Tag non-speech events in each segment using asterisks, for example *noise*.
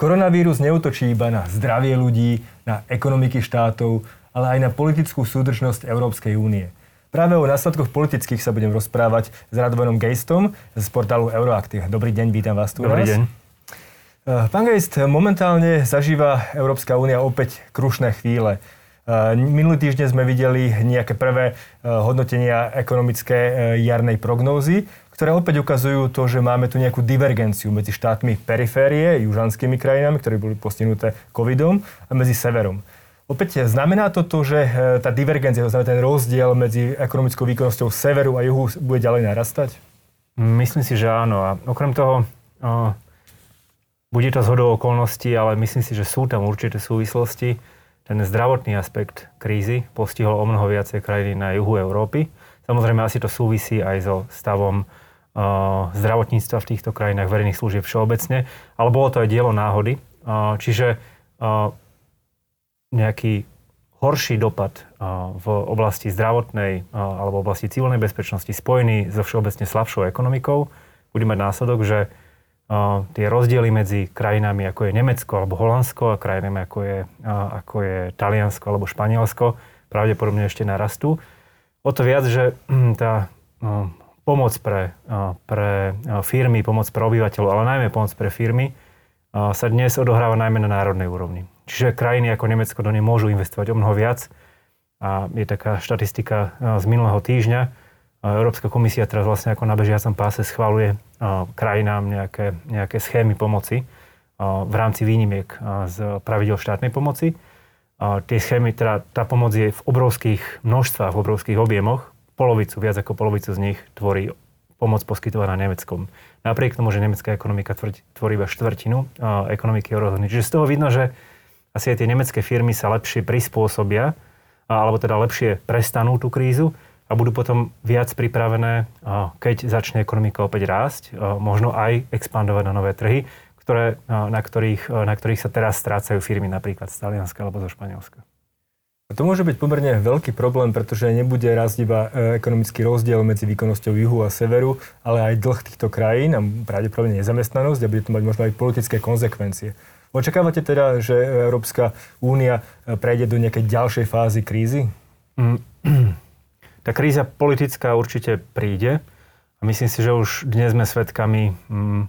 Koronavírus neutočí iba na zdravie ľudí, na ekonomiky štátov, ale aj na politickú súdržnosť Európskej únie. Práve o následkoch politických sa budem rozprávať s Radovanom Geistom z portálu Euroaktiv. Dobrý deň, vítam vás tu. Dobrý deň. Eh, pán Geist, momentálne zažíva Európska únia opäť krušné chvíle. Eh, minulý týždeň sme videli nejaké prvé eh, hodnotenia ekonomické jarnej prognózy, ktoré opäť ukazujú to, že máme tu nejakú divergenciu medzi štátmi periférie, južanskými krajinami, ktoré boli postihnuté covidom, a medzi severom. Opäť znamená to to, že tá divergencia, to znamená ten rozdiel medzi ekonomickou výkonnosťou severu a juhu bude ďalej narastať? Myslím si, že áno. A okrem toho, o, bude to zhodou okolností, ale myslím si, že sú tam určité súvislosti. Ten zdravotný aspekt krízy postihol o mnoho viacej krajiny na juhu Európy. Samozrejme, asi to súvisí aj so stavom zdravotníctva v týchto krajinách, verejných služieb všeobecne, ale bolo to aj dielo náhody. Čiže nejaký horší dopad v oblasti zdravotnej alebo v oblasti civilnej bezpečnosti spojený so všeobecne slabšou ekonomikou bude mať následok, že tie rozdiely medzi krajinami ako je Nemecko alebo Holandsko a krajinami ako je, ako je Taliansko alebo Španielsko pravdepodobne ešte narastú. O to viac, že tá pomoc pre, pre firmy, pomoc pre obyvateľov, ale najmä pomoc pre firmy sa dnes odohráva najmä na národnej úrovni. Čiže krajiny ako Nemecko do nej môžu investovať o mnoho viac. A je taká štatistika z minulého týždňa. Európska komisia teraz vlastne ako na bežiacom páse schváluje krajinám nejaké, nejaké schémy pomoci v rámci výnimiek z pravidel štátnej pomoci. Tie schémy, teda tá pomoc je v obrovských množstvách, v obrovských objemoch polovicu, viac ako polovicu z nich tvorí pomoc poskytovaná Nemeckom. Napriek tomu, že nemecká ekonomika tvorí iba štvrtinu ekonomiky eurozóny. Čiže z toho vidno, že asi aj tie nemecké firmy sa lepšie prispôsobia, alebo teda lepšie prestanú tú krízu a budú potom viac pripravené, keď začne ekonomika opäť rásť, možno aj expandovať na nové trhy, ktoré, na, ktorých, na ktorých sa teraz strácajú firmy napríklad z Talianska alebo zo Španielska. To môže byť pomerne veľký problém, pretože nebude rast iba e, ekonomický rozdiel medzi výkonnosťou juhu a severu, ale aj dlh týchto krajín a pravdepodobne nezamestnanosť a bude to mať možno aj politické konsekvencie. Očakávate teda, že Európska únia e, prejde do nejakej ďalšej fázy krízy? Mm. *clears throat* Tá kríza politická určite príde a myslím si, že už dnes sme svedkami mm,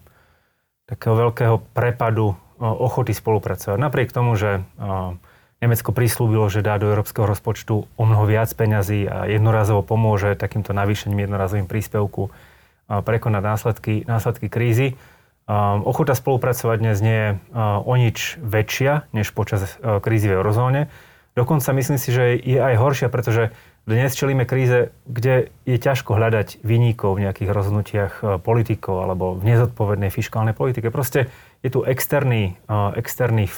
takého veľkého prepadu ochoty spolupracovať. Napriek tomu, že Nemecko prislúbilo, že dá do európskeho rozpočtu o mnoho viac peňazí a jednorazovo pomôže takýmto navýšením jednorazovým príspevku prekonať následky, následky krízy. Ochota spolupracovať dnes nie je o nič väčšia než počas krízy v eurozóne. Dokonca myslím si, že je aj horšia, pretože dnes čelíme kríze, kde je ťažko hľadať vyníkov v nejakých rozhodnutiach e, politikov alebo v nezodpovednej fiskálnej politike. Proste je tu externý, e, externý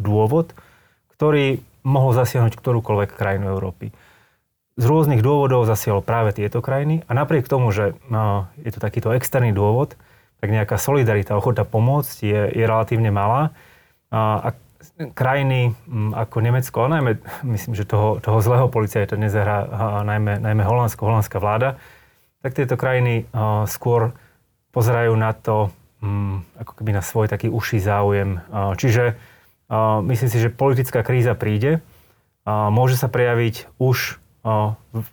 dôvod, ktorý mohol zasiahnuť ktorúkoľvek krajinu Európy. Z rôznych dôvodov zasiahol práve tieto krajiny a napriek tomu, že je to takýto externý dôvod, tak nejaká solidarita, ochota pomôcť je, je relatívne malá. A krajiny ako Nemecko, ale najmä, myslím, že toho, toho zlého policajta nezahrá najmä, najmä Holandsko, holandská vláda, tak tieto krajiny a, skôr pozerajú na to, m, ako keby na svoj taký uší záujem. A, čiže Myslím si, že politická kríza príde. Môže sa prejaviť už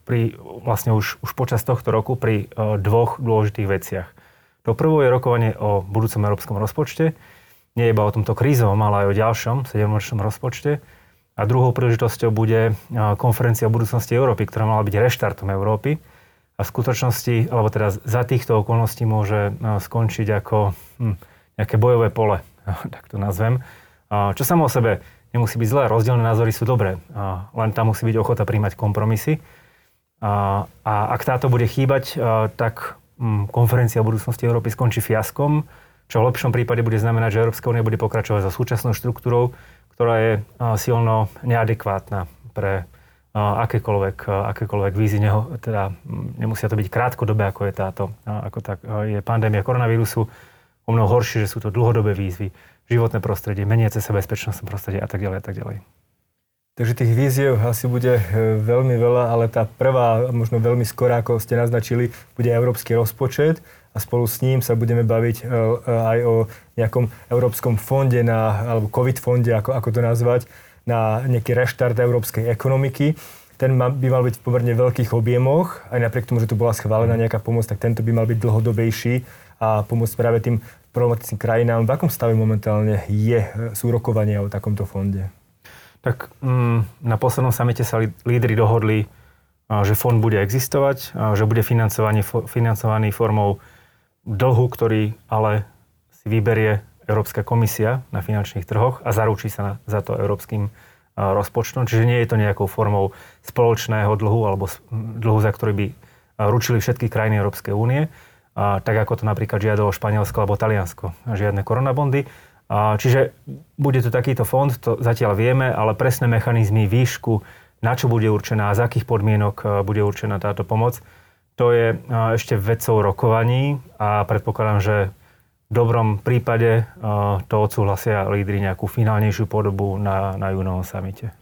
pri, vlastne už, už počas tohto roku pri dvoch dôležitých veciach. To prvé je rokovanie o budúcom európskom rozpočte. Nie iba o tomto krízovom, ale aj o ďalšom 7 rozpočte. A druhou príležitosťou bude konferencia o budúcnosti Európy, ktorá mala byť reštartom Európy. A v skutočnosti, alebo teda za týchto okolností môže skončiť ako hm, nejaké bojové pole, *laughs* tak to nazvem čo samo o sebe nemusí byť zlé, rozdielne názory sú dobré, len tam musí byť ochota príjmať kompromisy. A, a ak táto bude chýbať, tak mm, konferencia o budúcnosti Európy skončí fiaskom, čo v lepšom prípade bude znamenať, že Európska únia bude pokračovať so súčasnou štruktúrou, ktorá je silno neadekvátna pre akékoľvek, akékoľvek vízy, neho, teda nemusia to byť krátkodobé, ako je táto, ako tak, je pandémia koronavírusu, o mnoho horšie, že sú to dlhodobé výzvy životné prostredie, meniace sa bezpečnostné prostredie a tak ďalej a tak ďalej. Takže tých víziev asi bude e, veľmi veľa, ale tá prvá, možno veľmi skorá, ako ste naznačili, bude európsky rozpočet. A spolu s ním sa budeme baviť aj o nejakom európskom fonde na, alebo COVID fonde, ako, ako to nazvať, na nejaký reštart európskej ekonomiky ten by mal byť v pomerne veľkých objemoch, aj napriek tomu, že tu bola schválená nejaká pomoc, tak tento by mal byť dlhodobejší a pomôcť práve tým problematickým krajinám. V akom stave momentálne je, sú rokovania o takomto fonde? Tak mm, na poslednom samite sa lídry dohodli, že fond bude existovať, že bude financovaný formou dlhu, ktorý ale si vyberie Európska komisia na finančných trhoch a zaručí sa na, za to európskym rozpočtom. Čiže nie je to nejakou formou spoločného dlhu alebo dlhu, za ktorý by ručili všetky krajiny Európskej únie, tak ako to napríklad žiadalo Španielsko alebo Taliansko. Žiadne koronabondy. Čiže bude to takýto fond, to zatiaľ vieme, ale presné mechanizmy, výšku, na čo bude určená, z akých podmienok bude určená táto pomoc, to je ešte vecou rokovaní a predpokladám, že v dobrom prípade to odsúhlasia lídry nejakú finálnejšiu podobu na, na júnovom samite.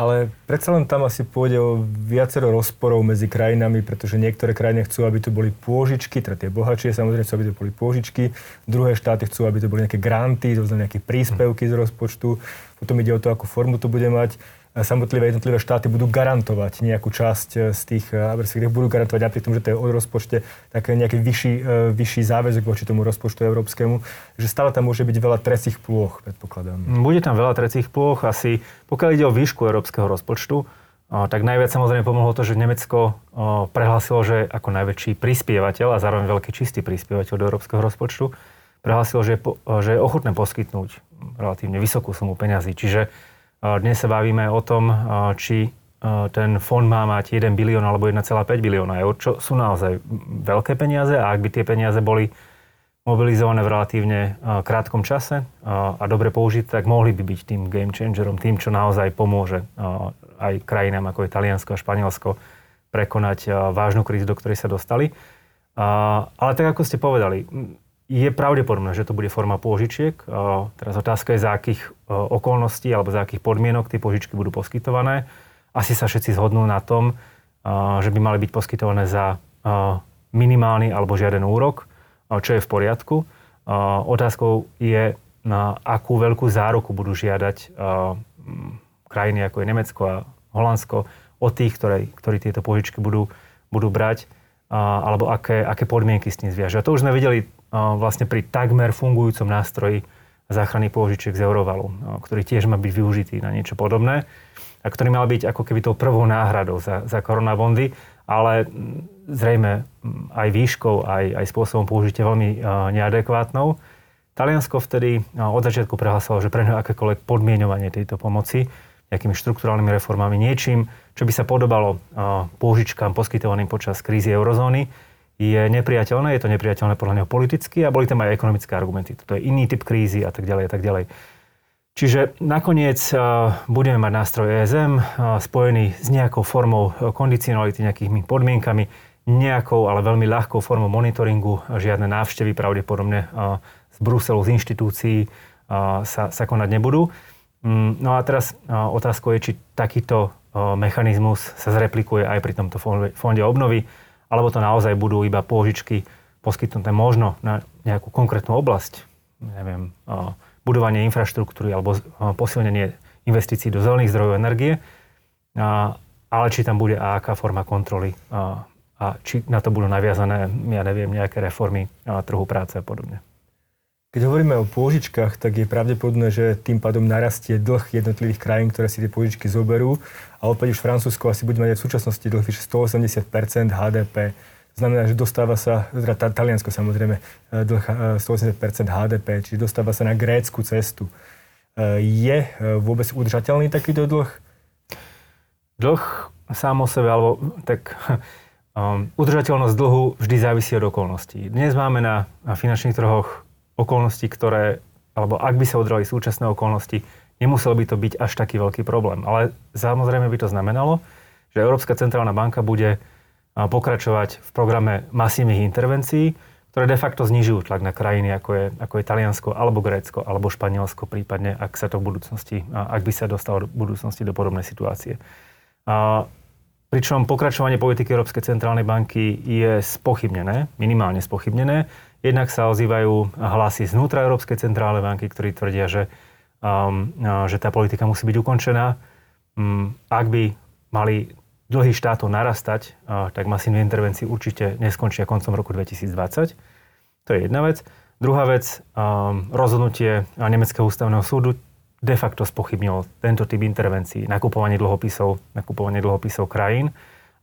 Ale predsa len tam asi pôjde o viacero rozporov medzi krajinami, pretože niektoré krajiny chcú, aby to boli pôžičky, teda tie bohatšie samozrejme chcú, aby to boli pôžičky, druhé štáty chcú, aby to boli nejaké granty, to znamená nejaké príspevky z rozpočtu, potom ide o to, akú formu to bude mať samotlivé jednotlivé štáty budú garantovať nejakú časť e, z tých, e, respektíve budú garantovať napriek tomu, že to je o rozpočte také nejaký vyšší, e, vyšší záväzok voči tomu rozpočtu európskemu, že stále tam môže byť veľa trecích plôch, predpokladám. Bude tam veľa trecích plôch, asi pokiaľ ide o výšku európskeho rozpočtu, tak najviac samozrejme pomohlo to, že Nemecko prehlásilo, že ako najväčší prispievateľ a zároveň veľký čistý prispievateľ do európskeho rozpočtu, prehlásilo, že, že je ochotné poskytnúť relatívne vysokú sumu peňazí. Čiže dnes sa bavíme o tom, či ten fond má mať 1 bilión alebo 1,5 bilióna eur, čo sú naozaj veľké peniaze a ak by tie peniaze boli mobilizované v relatívne krátkom čase a dobre použité, tak mohli by byť tým game changerom, tým, čo naozaj pomôže aj krajinám ako je Taliansko a Španielsko prekonať vážnu krízu, do ktorej sa dostali. Ale tak ako ste povedali, je pravdepodobné, že to bude forma pôžičiek. Teraz otázka je, za akých okolností alebo za akých podmienok tie pôžičky budú poskytované. Asi sa všetci zhodnú na tom, že by mali byť poskytované za minimálny alebo žiaden úrok, čo je v poriadku. Otázkou je, na akú veľkú záruku budú žiadať krajiny ako je Nemecko a Holandsko od tých, ktorí, ktorí tieto požičky budú, budú brať, alebo aké, aké podmienky s tým zviažia. To už sme videli vlastne pri takmer fungujúcom nástroji záchrany pôžičiek z Eurovalu, ktorý tiež má byť využitý na niečo podobné a ktorý mal byť ako keby tou prvou náhradou za, za koronabondy, ale zrejme aj výškou, aj, aj spôsobom použitia veľmi neadekvátnou. Taliansko vtedy od začiatku prehlasovalo, že pre akékoľvek podmienovanie tejto pomoci nejakými štruktúralnými reformami, niečím, čo by sa podobalo pôžičkám poskytovaným počas krízy eurozóny, je nepriateľné, je to nepriateľné podľa neho politicky a boli tam aj ekonomické argumenty. Toto je iný typ krízy a tak ďalej a tak ďalej. Čiže nakoniec budeme mať nástroj ESM spojený s nejakou formou kondicionality, nejakými podmienkami, nejakou, ale veľmi ľahkou formou monitoringu, žiadne návštevy pravdepodobne z Bruselu, z inštitúcií sa, sa konať nebudú. Mm, no a teraz otázkou je, či takýto mechanizmus sa zreplikuje aj pri tomto fonde obnovy alebo to naozaj budú iba pôžičky poskytnuté možno na nejakú konkrétnu oblasť, neviem, budovanie infraštruktúry alebo posilnenie investícií do zelených zdrojov energie, ale či tam bude aká forma kontroly a či na to budú naviazané, ja neviem, nejaké reformy trhu práce a podobne. Keď hovoríme o pôžičkách, tak je pravdepodobné, že tým pádom narastie dlh jednotlivých krajín, ktoré si tie pôžičky zoberú. A opäť už Francúzsko asi bude mať v súčasnosti dlh vyše 180% HDP. Znamená, že dostáva sa, teda Taliansko samozrejme, e, dlh 180 e, HDP, čiže dostáva sa na grécku cestu. E, je vôbec udržateľný takýto dlh? Dlh sám o sebe, alebo tak *laughs* um, udržateľnosť dlhu vždy závisí od okolností. Dnes máme na, na finančných trhoch okolnosti, ktoré, alebo ak by sa odrali súčasné okolnosti, nemusel by to byť až taký veľký problém. Ale samozrejme by to znamenalo, že Európska centrálna banka bude pokračovať v programe masívnych intervencií, ktoré de facto znižujú tlak na krajiny, ako je, ako je Taliansko, alebo Grécko, alebo Španielsko, prípadne, ak sa to v budúcnosti, ak by sa dostalo v budúcnosti do podobnej situácie. A pričom pokračovanie politiky Európskej centrálnej banky je spochybnené, minimálne spochybnené. Jednak sa ozývajú hlasy znútra Európskej centrálnej banky, ktorí tvrdia, že, že tá politika musí byť ukončená. Um, ak by mali dlhy štátov narastať, tak masívne intervencie určite neskončia koncom roku 2020. To je jedna vec. Druhá vec, um, rozhodnutie Nemeckého ústavného súdu de facto spochybnilo tento typ intervencií, nakupovanie dlhopisov, nakupovanie dlhopisov krajín,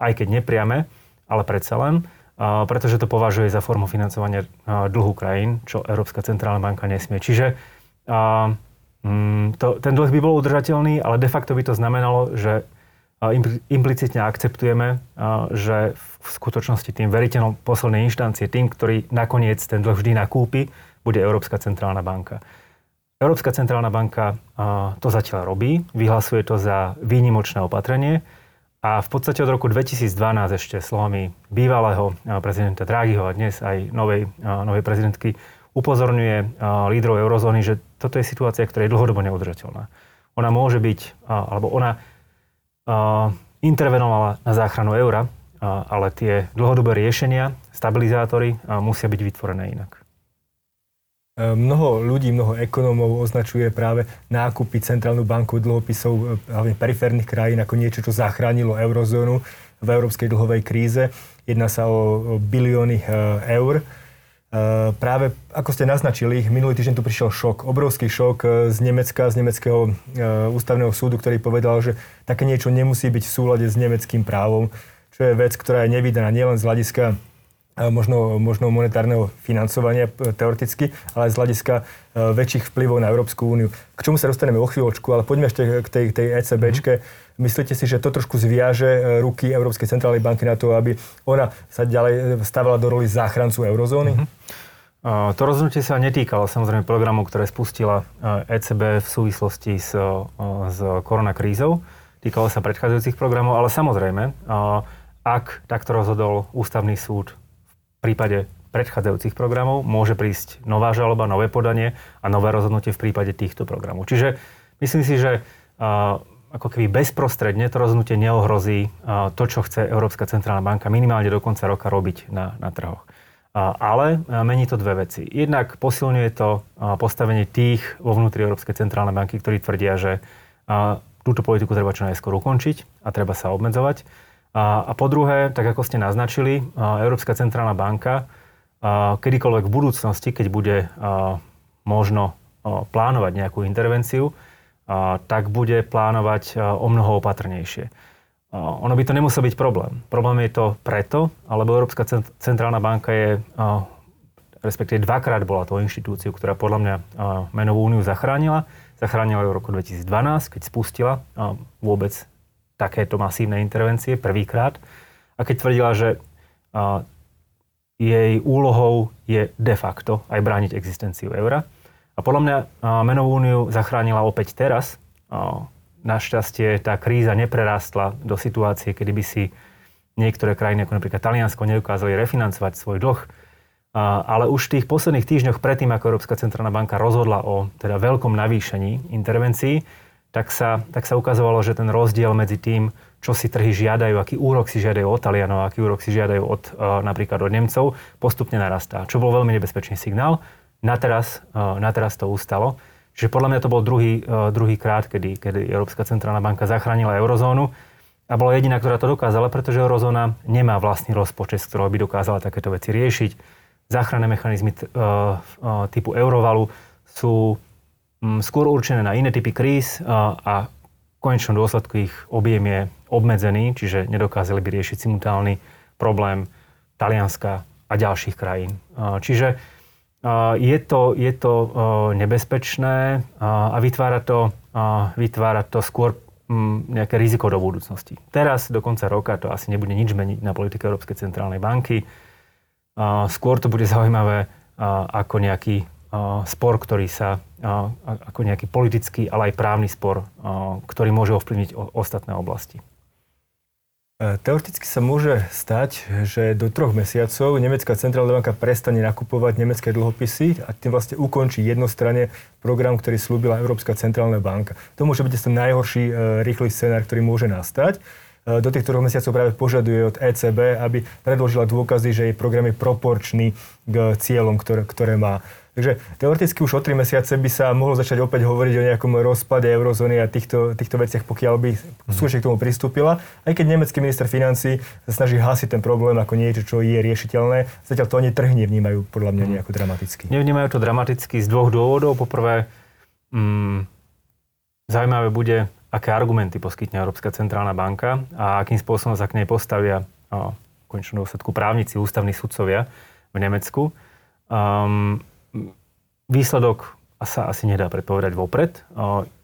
aj keď nepriame, ale predsa len, pretože to považuje za formu financovania dlhu krajín, čo Európska centrálna banka nesmie. Čiže to, ten dlh by bol udržateľný, ale de facto by to znamenalo, že implicitne akceptujeme, že v skutočnosti tým veriteľom poslednej inštancie, tým, ktorý nakoniec ten dlh vždy nakúpi, bude Európska centrálna banka. Európska centrálna banka to zatiaľ robí, vyhlasuje to za výnimočné opatrenie a v podstate od roku 2012 ešte slovami bývalého prezidenta Draghiho a dnes aj novej, novej prezidentky upozorňuje lídrov eurozóny, že toto je situácia, ktorá je dlhodobo neudržateľná. Ona môže byť, alebo ona intervenovala na záchranu eura, ale tie dlhodobé riešenia, stabilizátory musia byť vytvorené inak. Mnoho ľudí, mnoho ekonómov označuje práve nákupy centrálnu banku dlhopisov hlavne periférnych krajín ako niečo, čo zachránilo eurozónu v európskej dlhovej kríze. Jedná sa o bilióny eur. Práve ako ste naznačili, minulý týždeň tu prišiel šok, obrovský šok z Nemecka, z Nemeckého ústavného súdu, ktorý povedal, že také niečo nemusí byť v súlade s nemeckým právom, čo je vec, ktorá je nevydaná nielen z hľadiska možno, možno monetárneho financovania teoreticky, ale aj z hľadiska väčších vplyvov na Európsku úniu. K čomu sa dostaneme o chvíľočku, ale poďme ešte k tej, tej ECBčke. Mm-hmm. Myslíte si, že to trošku zviaže e, ruky Európskej centrálnej banky na to, aby ona sa ďalej stavala do roli záchrancu eurozóny? Mm-hmm. To rozhodnutie sa netýkalo samozrejme programu, ktoré spustila ECB v súvislosti s, s koronakrízou. Týkalo sa predchádzajúcich programov, ale samozrejme, ak takto rozhodol ústavný súd v prípade predchádzajúcich programov môže prísť nová žaloba, nové podanie a nové rozhodnutie v prípade týchto programov. Čiže myslím si, že ako keby bezprostredne to rozhodnutie neohrozí to, čo chce Európska centrálna banka minimálne do konca roka robiť na, na trhoch. Ale mení to dve veci. Jednak posilňuje to postavenie tých vo vnútri Európskej centrálnej banky, ktorí tvrdia, že túto politiku treba čo najskôr ukončiť a treba sa obmedzovať. A po druhé, tak ako ste naznačili, Európska centrálna banka kedykoľvek v budúcnosti, keď bude možno plánovať nejakú intervenciu, tak bude plánovať o mnoho opatrnejšie. Ono by to nemusel byť problém. Problém je to preto, alebo Európska centrálna banka je, respektíve dvakrát bola to inštitúciu, ktorá podľa mňa menovú úniu zachránila. Zachránila ju v roku 2012, keď spustila vôbec takéto masívne intervencie prvýkrát. A keď tvrdila, že jej úlohou je de facto aj brániť existenciu eura. A podľa mňa menovú úniu zachránila opäť teraz. Našťastie tá kríza neprerastla do situácie, kedy by si niektoré krajiny, ako napríklad Taliansko, neukázali refinancovať svoj dlh. Ale už v tých posledných týždňoch predtým, ako Európska centrálna banka rozhodla o teda veľkom navýšení intervencií, tak sa, tak sa ukazovalo, že ten rozdiel medzi tým, čo si trhy žiadajú, aký úrok si žiadajú od Talianov, aký úrok si žiadajú od, napríklad od Nemcov, postupne narastá. Čo bol veľmi nebezpečný signál. Na teraz, uh, na teraz to ustalo. Čiže podľa mňa to bol druhý, uh, druhý krát, kedy, kedy Európska centrálna banka zachránila eurozónu a bola jediná, ktorá to dokázala, pretože eurozóna nemá vlastný rozpočet, z ktorého by dokázala takéto veci riešiť. Záchranné mechanizmy uh, typu eurovalu sú Mm, skôr určené na iné typy kríz a v konečnom dôsledku ich objem je obmedzený, čiže nedokázali by riešiť simultálny problém Talianska a ďalších krajín. Čiže je to, je to nebezpečné a vytvára to, vytvára to skôr mm, nejaké riziko do budúcnosti. Teraz do konca roka to asi nebude nič meniť na politike Európskej centrálnej banky. Skôr to bude zaujímavé ako nejaký spor, ktorý sa ako nejaký politický, ale aj právny spor, ktorý môže ovplyvniť ostatné oblasti. E, teoreticky sa môže stať, že do troch mesiacov nemecká centrálna banka prestane nakupovať nemecké dlhopisy a tým vlastne ukončí jednostranne program, ktorý slúbila Európska centrálna banka. To môže byť ten najhorší e, rýchly scenár, ktorý môže nastať. E, do tých troch mesiacov práve požaduje od ECB, aby predložila dôkazy, že jej program je proporčný k cieľom, ktoré, ktoré má. Takže teoreticky už o 3 mesiace by sa mohlo začať opäť hovoriť o nejakom rozpade eurozóny a týchto, týchto veciach, pokiaľ by skutočne k tomu pristúpila. Aj keď nemecký minister financí sa snaží hasiť ten problém ako niečo, čo je riešiteľné, zatiaľ to ani trh nevnímajú podľa mňa nejako dramaticky. Nevnímajú to dramaticky z dvoch dôvodov. Poprvé, mm, zaujímavé bude, aké argumenty poskytne Európska centrálna banka a akým spôsobom sa k nej postavia v konečnom dôsledku právnici, ústavní sudcovia v Nemecku. Um, výsledok sa asi nedá predpovedať vopred.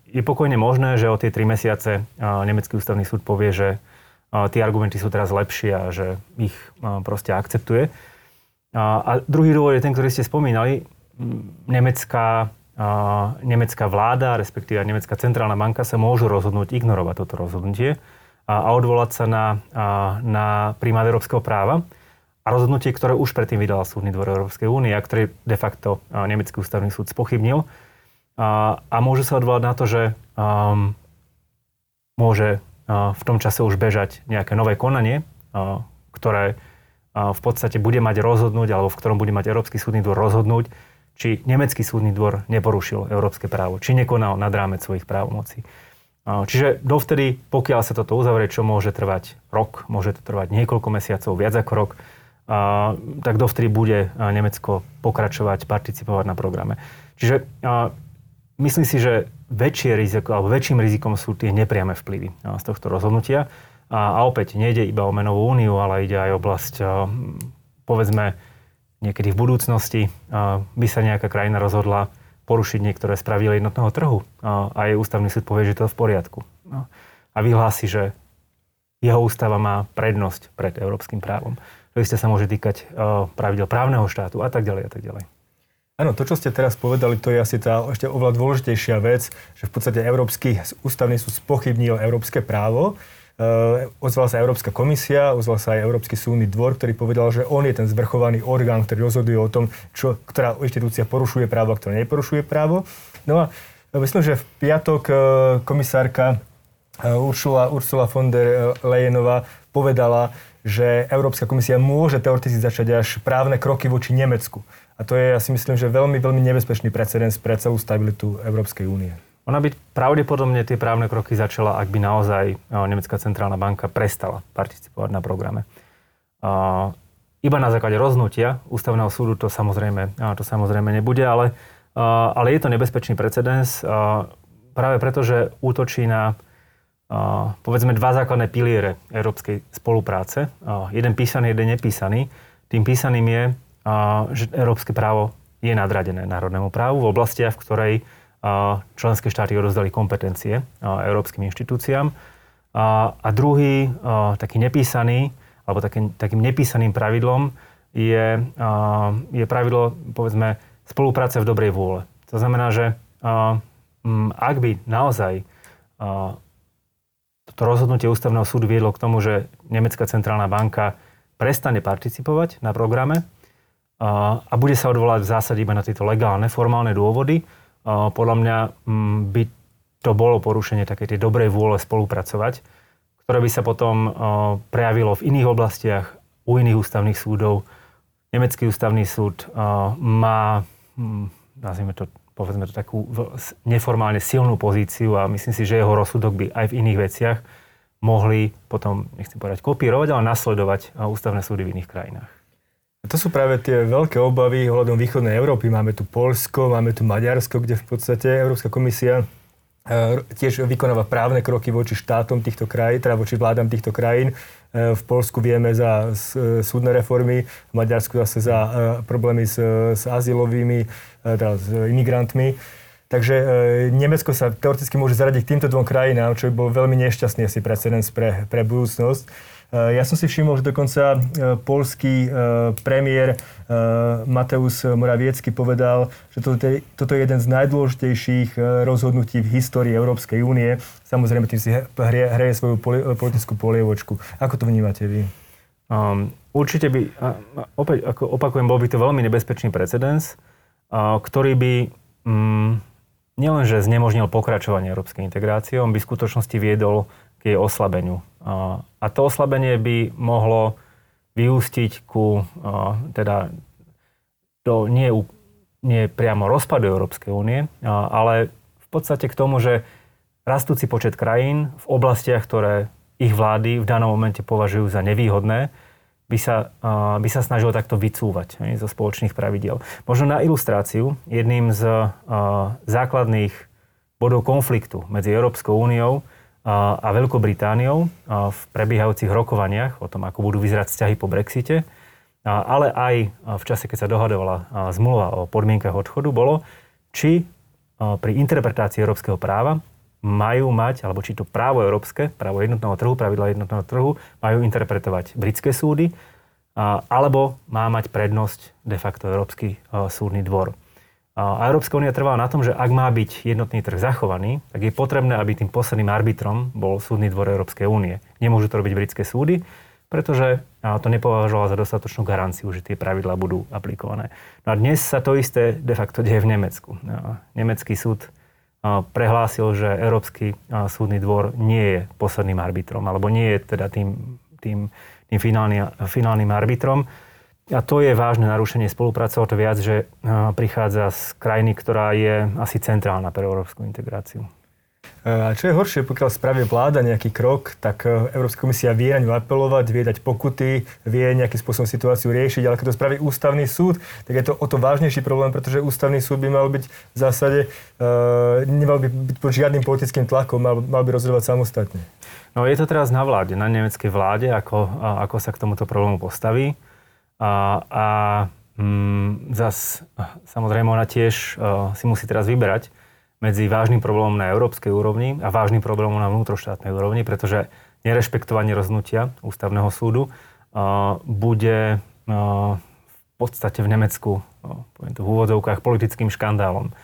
Je pokojne možné, že o tie tri mesiace Nemecký ústavný súd povie, že tie argumenty sú teraz lepšie a že ich proste akceptuje. A druhý dôvod je ten, ktorý ste spomínali. Nemecká, nemecká vláda, respektíve nemecká centrálna banka sa môžu rozhodnúť ignorovať toto rozhodnutie a odvolať sa na, na primát európskeho práva a rozhodnutie, ktoré už predtým vydal Súdny dvor Európskej únie a ktoré de facto Nemecký ústavný súd spochybnil. A, a môže sa odvolať na to, že um, môže uh, v tom čase už bežať nejaké nové konanie, uh, ktoré uh, v podstate bude mať rozhodnúť, alebo v ktorom bude mať Európsky súdny dvor rozhodnúť, či Nemecký súdny dvor neporušil európske právo, či nekonal nad rámec svojich právomocí. Čiže dovtedy, pokiaľ sa toto uzavrie, čo môže trvať rok, môže to trvať niekoľko mesiacov, viac ako rok, tak dovtedy bude Nemecko pokračovať, participovať na programe. Čiže myslím si, že väčšie riziko, alebo väčším rizikom sú tie nepriame vplyvy z tohto rozhodnutia. A, a opäť nejde iba o menovú úniu, ale ide aj oblasť, povedzme, niekedy v budúcnosti by sa nejaká krajina rozhodla porušiť niektoré spravidla jednotného trhu a, a jej ústavný súd povie, že to je v poriadku. No. A vyhlási, že jeho ústava má prednosť pred európskym právom ste sa môže týkať uh, pravidel právneho štátu a tak ďalej a tak ďalej. Áno, to, čo ste teraz povedali, to je asi tá ešte oveľa dôležitejšia vec, že v podstate Európsky ústavný súd spochybnil európske právo. Uh, ozvala sa Európska komisia, ozval sa aj Európsky súdny dvor, ktorý povedal, že on je ten zvrchovaný orgán, ktorý rozhoduje o tom, čo, ktorá inštitúcia porušuje právo a ktorá neporušuje právo. No a myslím, že v piatok uh, komisárka Ursula, Ursula von der Leyenová povedala, že Európska komisia môže teoreticky začať až právne kroky voči Nemecku. A to je, ja si myslím, že veľmi, veľmi nebezpečný precedens pre celú stabilitu Európskej únie. Ona by pravdepodobne tie právne kroky začala, ak by naozaj Nemecká centrálna banka prestala participovať na programe. Iba na základe rozhodnutia ústavného súdu to samozrejme, to samozrejme nebude, ale, ale je to nebezpečný precedens práve preto, že útočí na povedzme dva základné piliere európskej spolupráce. Jeden písaný, jeden nepísaný. Tým písaným je, že európske právo je nadradené národnému právu v oblastiach, v ktorej členské štáty odozdali kompetencie európskym inštitúciám. A druhý, taký nepísaný, alebo taký, takým nepísaným pravidlom je, je pravidlo, povedzme, spolupráce v dobrej vôle. To znamená, že ak by naozaj to rozhodnutie ústavného súdu viedlo k tomu, že Nemecká centrálna banka prestane participovať na programe a, bude sa odvolať v zásade iba na tieto legálne, formálne dôvody. Podľa mňa mm, by to bolo porušenie takej tej dobrej vôle spolupracovať, ktoré by sa potom prejavilo v iných oblastiach, u iných ústavných súdov. Nemecký ústavný súd má, m, mm, nazvime to povedzme to takú neformálne silnú pozíciu a myslím si, že jeho rozsudok by aj v iných veciach mohli potom, nechcem povedať kopírovať, ale nasledovať ústavné súdy v iných krajinách. To sú práve tie veľké obavy ohľadom východnej Európy. Máme tu Polsko, máme tu Maďarsko, kde v podstate Európska komisia tiež vykonáva právne kroky voči štátom týchto krajín, teda voči vládam týchto krajín. E, v Polsku vieme za e, súdne reformy, v Maďarsku zase za problémy s, s azylovými E, teda s imigrantmi. Takže e, Nemecko sa teoreticky môže zaradiť týmto dvom krajinám, čo by bol veľmi nešťastný asi precedens pre, pre budúcnosť. E, ja som si všimol, že dokonca polský premiér Mateusz Moraviecky povedal, že toto je, jeden z najdôležitejších rozhodnutí v histórii Európskej únie. Samozrejme, tým si hrie, hreje svoju politickú polievočku. Ako to vnímate vy? Um, určite by, opäť ako opakujem, bol by to veľmi nebezpečný precedens ktorý by mm, nielenže znemožnil pokračovanie európskej integrácie, on by v skutočnosti viedol jej oslabeniu. A to oslabenie by mohlo vyústiť ku teda do nie, nie priamo rozpadu Európskej únie, ale v podstate k tomu, že rastúci počet krajín v oblastiach, ktoré ich vlády v danom momente považujú za nevýhodné, by sa, by sa snažilo takto vycúvať zo spoločných pravidiel. Možno na ilustráciu, jedným z základných bodov konfliktu medzi Európskou úniou a Veľkou Britániou v prebiehajúcich rokovaniach o tom, ako budú vyzerať vzťahy po Brexite, ale aj v čase, keď sa dohadovala zmluva o podmienkach odchodu, bolo, či pri interpretácii európskeho práva majú mať, alebo či to právo európske, právo jednotného trhu, pravidla jednotného trhu, majú interpretovať britské súdy, alebo má mať prednosť de facto Európsky súdny dvor. A Európska únia trvala na tom, že ak má byť jednotný trh zachovaný, tak je potrebné, aby tým posledným arbitrom bol súdny dvor Európskej únie. Nemôžu to robiť britské súdy, pretože to nepovažovala za dostatočnú garanciu, že tie pravidlá budú aplikované. No a dnes sa to isté de facto deje v Nemecku. Nemecký súd prehlásil, že Európsky súdny dvor nie je posledným arbitrom, alebo nie je teda tým, tým, tým finálny, finálnym arbitrom. A to je vážne narušenie spolupráce, o to viac, že prichádza z krajiny, ktorá je asi centrálna pre európsku integráciu. A čo je horšie, pokiaľ spraví vláda nejaký krok, tak e, Európska komisia vie na ňu apelovať, vie dať pokuty, vie nejakým spôsobom situáciu riešiť, ale keď to spraví ústavný súd, tak je to o to vážnejší problém, pretože ústavný súd by mal byť v zásade, uh, nemal by byť pod žiadnym politickým tlakom, mal, mal by rozhodovať samostatne. No je to teraz na vláde, na nemeckej vláde, ako, ako sa k tomuto problému postaví. A, a mm, zas, samozrejme, ona tiež uh, si musí teraz vyberať medzi vážnym problémom na európskej úrovni a vážnym problémom na vnútroštátnej úrovni, pretože nerešpektovanie rozhodnutia ústavného súdu uh, bude uh, v podstate v Nemecku, uh, poviem to v úvodzovkách, politickým škandálom.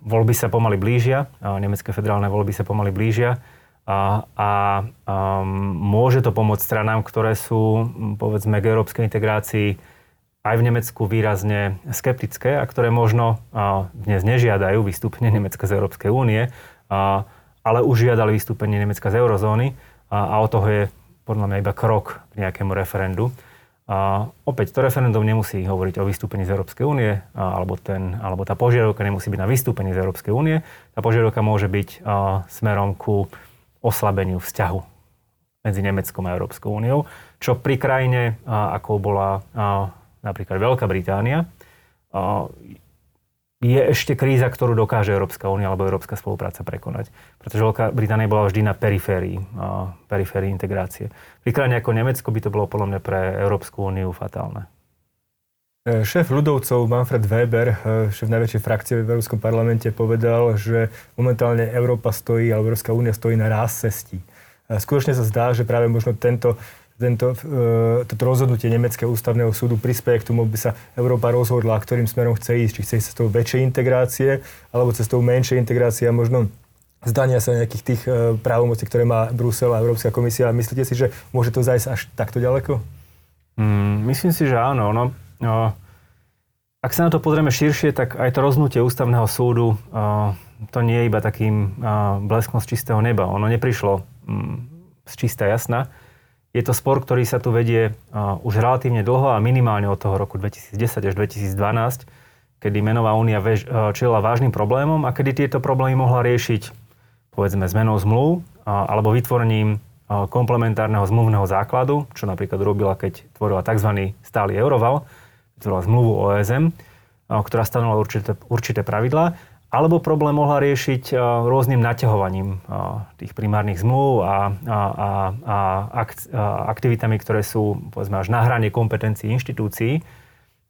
Voľby sa pomaly blížia, nemecké federálne voľby sa pomaly blížia a, a um, môže to pomôcť stranám, ktoré sú, povedzme, k európskej integrácii aj v Nemecku výrazne skeptické a ktoré možno dnes nežiadajú vystúpenie Nemecka z Európskej únie, ale už žiadali vystúpenie Nemecka z eurozóny a, o toho je podľa mňa iba krok k nejakému referendu. A opäť, to referendum nemusí hovoriť o vystúpení z Európskej únie, alebo, ten, alebo tá požiadavka nemusí byť na vystúpenie z Európskej únie. Tá požiadavka môže byť a, smerom ku oslabeniu vzťahu medzi Nemeckom a Európskou úniou, čo pri krajine, ako bola napríklad Veľká Británia, je ešte kríza, ktorú dokáže Európska únia alebo Európska spolupráca prekonať. Pretože Veľká Británia bola vždy na periférii, periférii integrácie. Pri krajine ako Nemecko by to bolo podľa mňa pre Európsku úniu fatálne. E, šéf ľudovcov Manfred Weber, e, šéf najväčšej frakcie v Európskom parlamente, povedal, že momentálne Európa stojí, alebo Európska únia stojí na ráz cestí. E, skutočne sa zdá, že práve možno tento tento, toto rozhodnutie Nemeckého ústavného súdu prispieje k tomu, aby sa Európa rozhodla, ktorým smerom chce ísť. Či chce ísť cestou väčšej integrácie, alebo cestou menšej integrácie a možno zdania sa nejakých tých právomocí, ktoré má Brusel a Európska komisia. Myslíte si, že môže to zajsť až takto ďaleko? Mm, myslím si, že áno. No, no, ak sa na to pozrieme širšie, tak aj to rozhodnutie ústavného súdu to nie je iba takým bleskom z čistého neba. Ono neprišlo um, z čistá jasna. Je to spor, ktorý sa tu vedie už relatívne dlho a minimálne od toho roku 2010 až 2012, kedy menová únia čelila vážnym problémom a kedy tieto problémy mohla riešiť povedzme zmenou zmluv alebo vytvorením komplementárneho zmluvného základu, čo napríklad robila, keď tvorila tzv. stály euroval, zmluvu OSM, uh, ktorá stanovila určité, určité pravidlá alebo problém mohla riešiť e, rôznym naťahovaním e, tých primárnych zmluv a, a, a, a aktivitami, ktoré sú povedzme až na hrane kompetencií inštitúcií.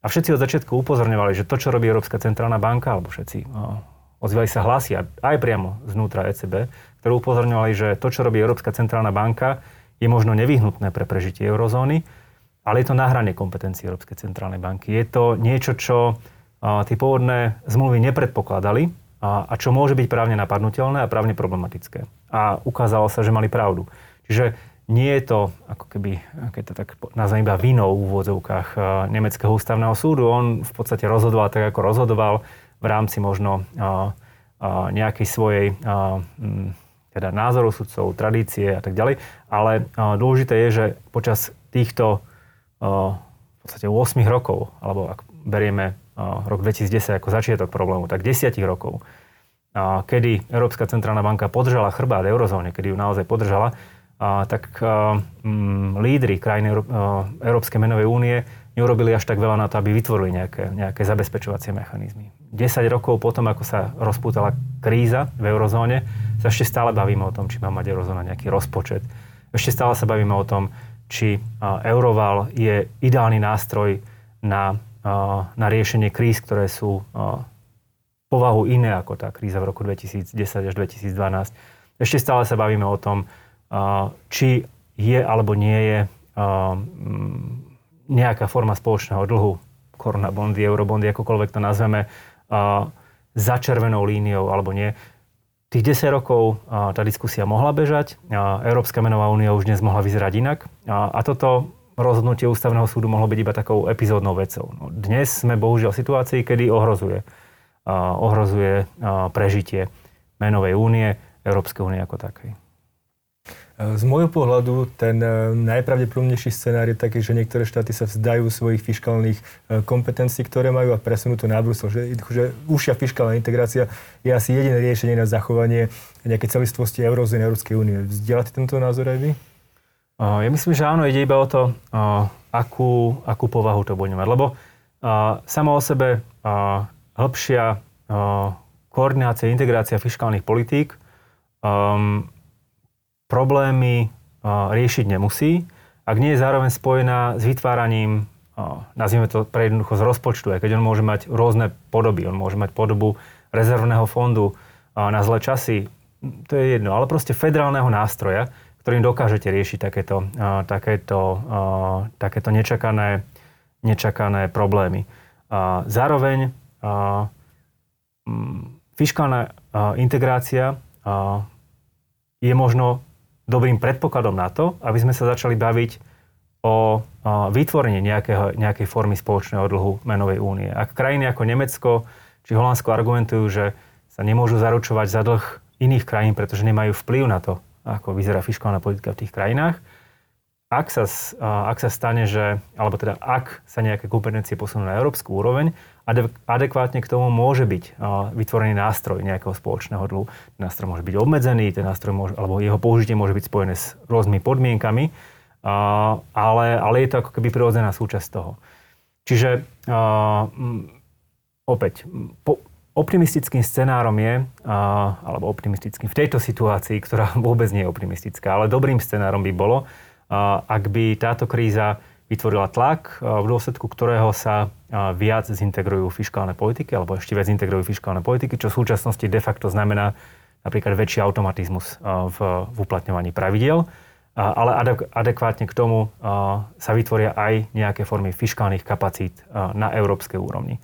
A všetci od začiatku upozorňovali, že to, čo robí Európska centrálna banka, alebo všetci e, ozvali sa hlasy aj priamo znútra ECB, ktoré upozorňovali, že to, čo robí Európska centrálna banka, je možno nevyhnutné pre prežitie eurozóny, ale je to na hrane kompetencií Európskej centrálnej banky. Je to niečo, čo tie pôvodné zmluvy nepredpokladali a, a čo môže byť právne napadnutelné a právne problematické. A ukázalo sa, že mali pravdu. Čiže nie je to, ako keby, keď to tak nazvem iba vinou v úvodzovkách Nemeckého ústavného súdu. On v podstate rozhodoval tak, ako rozhodoval v rámci možno nejakej svojej teda názorov sudcov, tradície a tak ďalej, ale dôležité je, že počas týchto v podstate 8 rokov, alebo ak berieme rok 2010 ako začiatok problému, tak 10 rokov, kedy Európska centrálna banka podržala chrbát eurozóne, kedy ju naozaj podržala, tak lídry krajiny Európskej menovej únie neurobili až tak veľa na to, aby vytvorili nejaké, nejaké zabezpečovacie mechanizmy. 10 rokov potom, ako sa rozpútala kríza v eurozóne, sa ešte stále bavíme o tom, či má mať eurozóna nejaký rozpočet. Ešte stále sa bavíme o tom, či euroval je ideálny nástroj na, na riešenie kríz, ktoré sú povahu iné ako tá kríza v roku 2010 až 2012. Ešte stále sa bavíme o tom, či je alebo nie je nejaká forma spoločného dlhu, korona bondy, eurobondy, akokoľvek to nazveme, za červenou líniou alebo nie. Tých 10 rokov tá diskusia mohla bežať, Európska menová únia už dnes mohla vyzerať inak a toto rozhodnutie ústavného súdu mohlo byť iba takou epizódnou vecou. No, dnes sme bohužiaľ v situácii, kedy ohrozuje, ohrozuje prežitie menovej únie, Európskej únie ako takej. Z môjho pohľadu ten e, najpravdepodobnejší scenár je taký, že niektoré štáty sa vzdajú svojich fiskálnych e, kompetencií, ktoré majú a presunú to na Brusel. Že, že užšia fiskálna integrácia je asi jediné riešenie na zachovanie nejakej celistvosti eurozóny Európskej únie. Vzdielate tento názor aj vy? Ja myslím, že áno, ide iba o to, akú, akú povahu to bude mať. Lebo samo o sebe hĺbšia koordinácia, integrácia fiskálnych politík problémy riešiť nemusí, ak nie je zároveň spojená s vytváraním, nazvime to pre jednoducho z rozpočtu, aj keď on môže mať rôzne podoby. On môže mať podobu rezervného fondu na zlé časy, to je jedno, ale proste federálneho nástroja, ktorým dokážete riešiť takéto, takéto, takéto nečakané, nečakané problémy. Zároveň fiskálna integrácia je možno dobrým predpokladom na to, aby sme sa začali baviť o vytvorení nejakého, nejakej formy spoločného dlhu menovej únie. Ak krajiny ako Nemecko či Holandsko argumentujú, že sa nemôžu zaručovať za dlh iných krajín, pretože nemajú vplyv na to, ako vyzerá fiskálna politika v tých krajinách, ak sa, ak sa stane, že, alebo teda ak sa nejaké kompetencie posunú na európsku úroveň, adekvátne k tomu môže byť vytvorený nástroj nejakého spoločného dlhu. Ten nástroj môže byť obmedzený, ten nástroj môže, alebo jeho použitie môže byť spojené s rôznymi podmienkami, ale, ale je to ako keby prirodzená súčasť toho. Čiže opäť, po, optimistickým scenárom je, alebo optimistickým v tejto situácii, ktorá *laughs* vôbec nie je optimistická, ale dobrým scenárom by bolo, ak by táto kríza vytvorila tlak, v dôsledku ktorého sa viac zintegrujú fiskálne politiky, alebo ešte viac integrujú fiskálne politiky, čo v súčasnosti de facto znamená napríklad väčší automatizmus v, v uplatňovaní pravidiel, ale adekvátne k tomu sa vytvoria aj nejaké formy fiskálnych kapacít na európskej úrovni.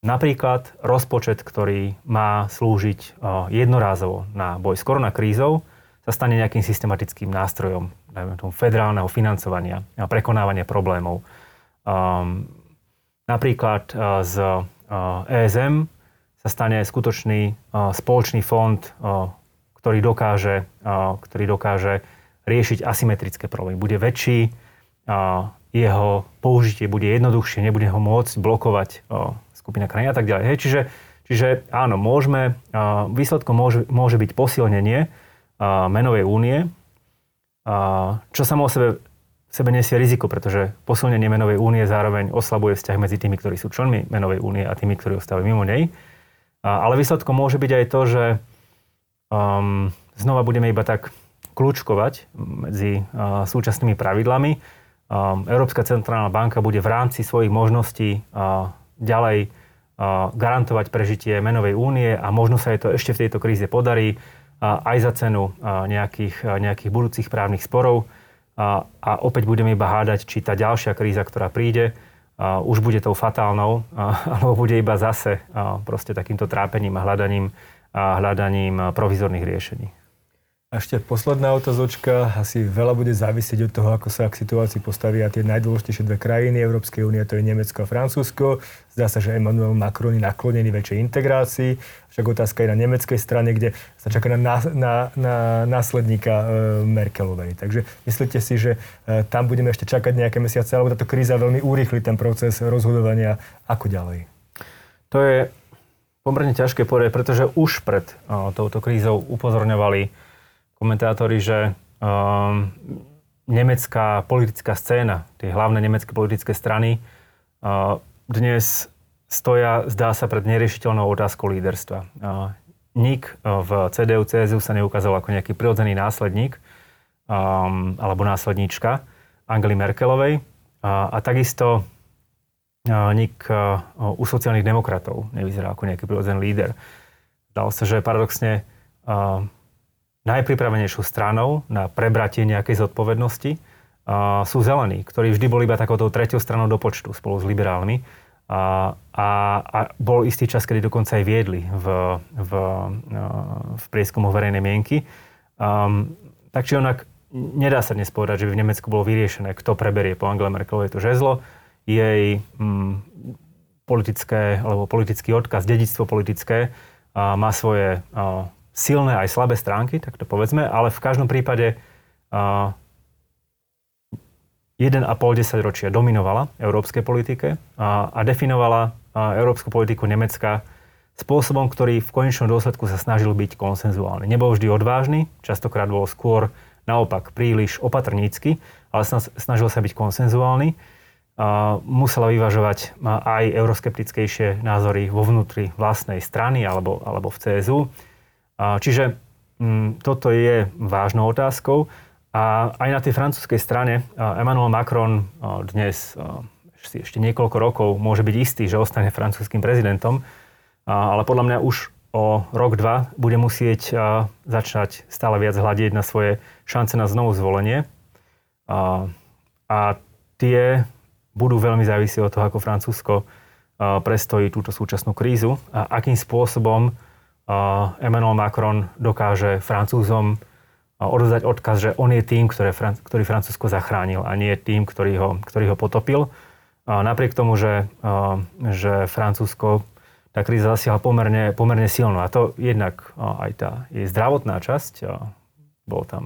Napríklad rozpočet, ktorý má slúžiť jednorázovo na boj s koronakrízou, sa stane nejakým systematickým nástrojom dajme tomu, federálneho financovania a prekonávania problémov. Um, napríklad uh, z uh, ESM sa stane skutočný uh, spoločný fond, uh, ktorý dokáže, uh, ktorý dokáže riešiť asymetrické problémy. Bude väčší, uh, jeho použitie bude jednoduchšie, nebude ho môcť blokovať uh, skupina krajín a tak ďalej. Hej, čiže, čiže áno, môžeme, uh, výsledkom môže, môže byť posilnenie menovej únie, čo samo o sebe, sebe nesie riziko, pretože posilnenie menovej únie zároveň oslabuje vzťah medzi tými, ktorí sú členmi menovej únie a tými, ktorí ostávajú mimo nej. Ale výsledkom môže byť aj to, že um, znova budeme iba tak kľúčkovať medzi uh, súčasnými pravidlami. Um, Európska centrálna banka bude v rámci svojich možností uh, ďalej uh, garantovať prežitie menovej únie a možno sa jej to ešte v tejto kríze podarí aj za cenu nejakých, nejakých budúcich právnych sporov. A, opäť budeme iba hádať, či tá ďalšia kríza, ktorá príde, už bude tou fatálnou, alebo bude iba zase proste takýmto trápením a hľadaním, a hľadaním provizorných riešení. A ešte posledná otázočka. Asi veľa bude závisieť od toho, ako sa k situácii postavia tie najdôležitejšie dve krajiny Európskej únie, to je Nemecko a Francúzsko. Zdá sa, že Emmanuel Macron je naklonený väčšej integrácii. Však otázka je na nemeckej strane, kde sa čaká na, na, na následníka e, Merkelovej. Takže myslíte si, že e, tam budeme ešte čakať nejaké mesiace, alebo táto kríza veľmi urýchli ten proces rozhodovania, ako ďalej? To je pomerne ťažké povedať, pretože už pred o, touto krízou upozorňovali komentátori, že um, nemecká politická scéna, tie hlavné nemecké politické strany, uh, dnes stoja, zdá sa, pred neriešiteľnou otázkou líderstva. Uh, Nik uh, v CDU, CSU sa neukázal ako nejaký prirodzený následník um, alebo následníčka Angely Merkelovej a, a takisto uh, Nik uh, u sociálnych demokratov nevyzerá ako nejaký prirodzený líder. Dalo sa, že paradoxne uh, najpripravenejšou stranou na prebratie nejakej zodpovednosti sú zelení, ktorí vždy boli iba takouto tretiou stranou do počtu spolu s liberálmi. A, a, a bol istý čas, kedy dokonca aj viedli v, v, v prieskumu verejnej mienky. Um, tak či onak, nedá sa dnes povedať, že by v Nemecku bolo vyriešené, kto preberie po Angele Merkelovej to žezlo. Jej um, politické, alebo politický odkaz, dedictvo politické uh, má svoje silné aj slabé stránky, tak to povedzme, ale v každom prípade uh, 1,5 ročia dominovala európskej politike a, a definovala a, európsku politiku Nemecka spôsobom, ktorý v konečnom dôsledku sa snažil byť konsenzuálny. Nebol vždy odvážny, častokrát bol skôr naopak príliš opatrnícky, ale snažil sa byť konsenzuálny. A musela vyvažovať aj euroskeptickejšie názory vo vnútri vlastnej strany alebo, alebo v CSU Čiže mm, toto je vážnou otázkou. A aj na tej francúzskej strane Emmanuel Macron dnes ešte niekoľko rokov môže byť istý, že ostane francúzským prezidentom, ale podľa mňa už o rok, dva bude musieť začať stále viac hľadiť na svoje šance na znovu zvolenie. A tie budú veľmi závisieť od toho, ako Francúzsko prestojí túto súčasnú krízu a akým spôsobom Emmanuel Macron dokáže Francúzom odovzdať odkaz, že on je tým, ktoré, ktorý Francúzsko zachránil a nie tým, ktorý ho, ktorý ho potopil. Napriek tomu, že, že Francúzsko tá kríza zasiahla pomerne, pomerne silno. A to jednak aj tá jej zdravotná časť, bolo tam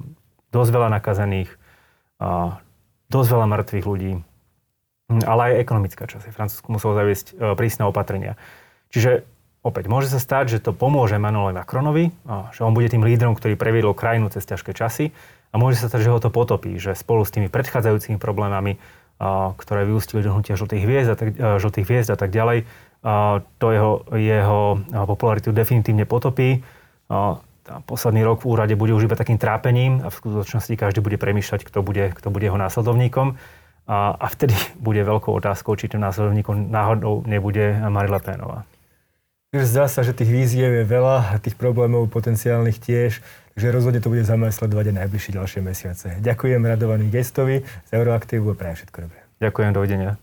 dosť veľa nakazených, dosť veľa mŕtvych ľudí, ale aj ekonomická časť. Francúzsko muselo zaviesť prísne opatrenia. Čiže Opäť, môže sa stať, že to pomôže Manuelovi Macronovi, že on bude tým lídrom, ktorý previedol krajinu cez ťažké časy a môže sa stať, že ho to potopí, že spolu s tými predchádzajúcimi problémami, ktoré vyústili do hnutia žltých hviezd a tak, žltých hviezd a tak ďalej, to jeho, jeho popularitu definitívne potopí. Posledný rok v úrade bude už iba takým trápením a v skutočnosti každý bude premýšľať, kto bude, kto bude jeho následovníkom. A, a vtedy bude veľkou otázkou, či tým následovníkom náhodou nebude Marila Pénová. Zdá sa, že tých víziev je veľa a tých problémov potenciálnych tiež, že rozhodne to bude zaujímavé sledovať aj najbližšie ďalšie mesiace. Ďakujem radovaný gestovi z Euroaktívu a prajem všetko dobré. Ďakujem, dovidenia.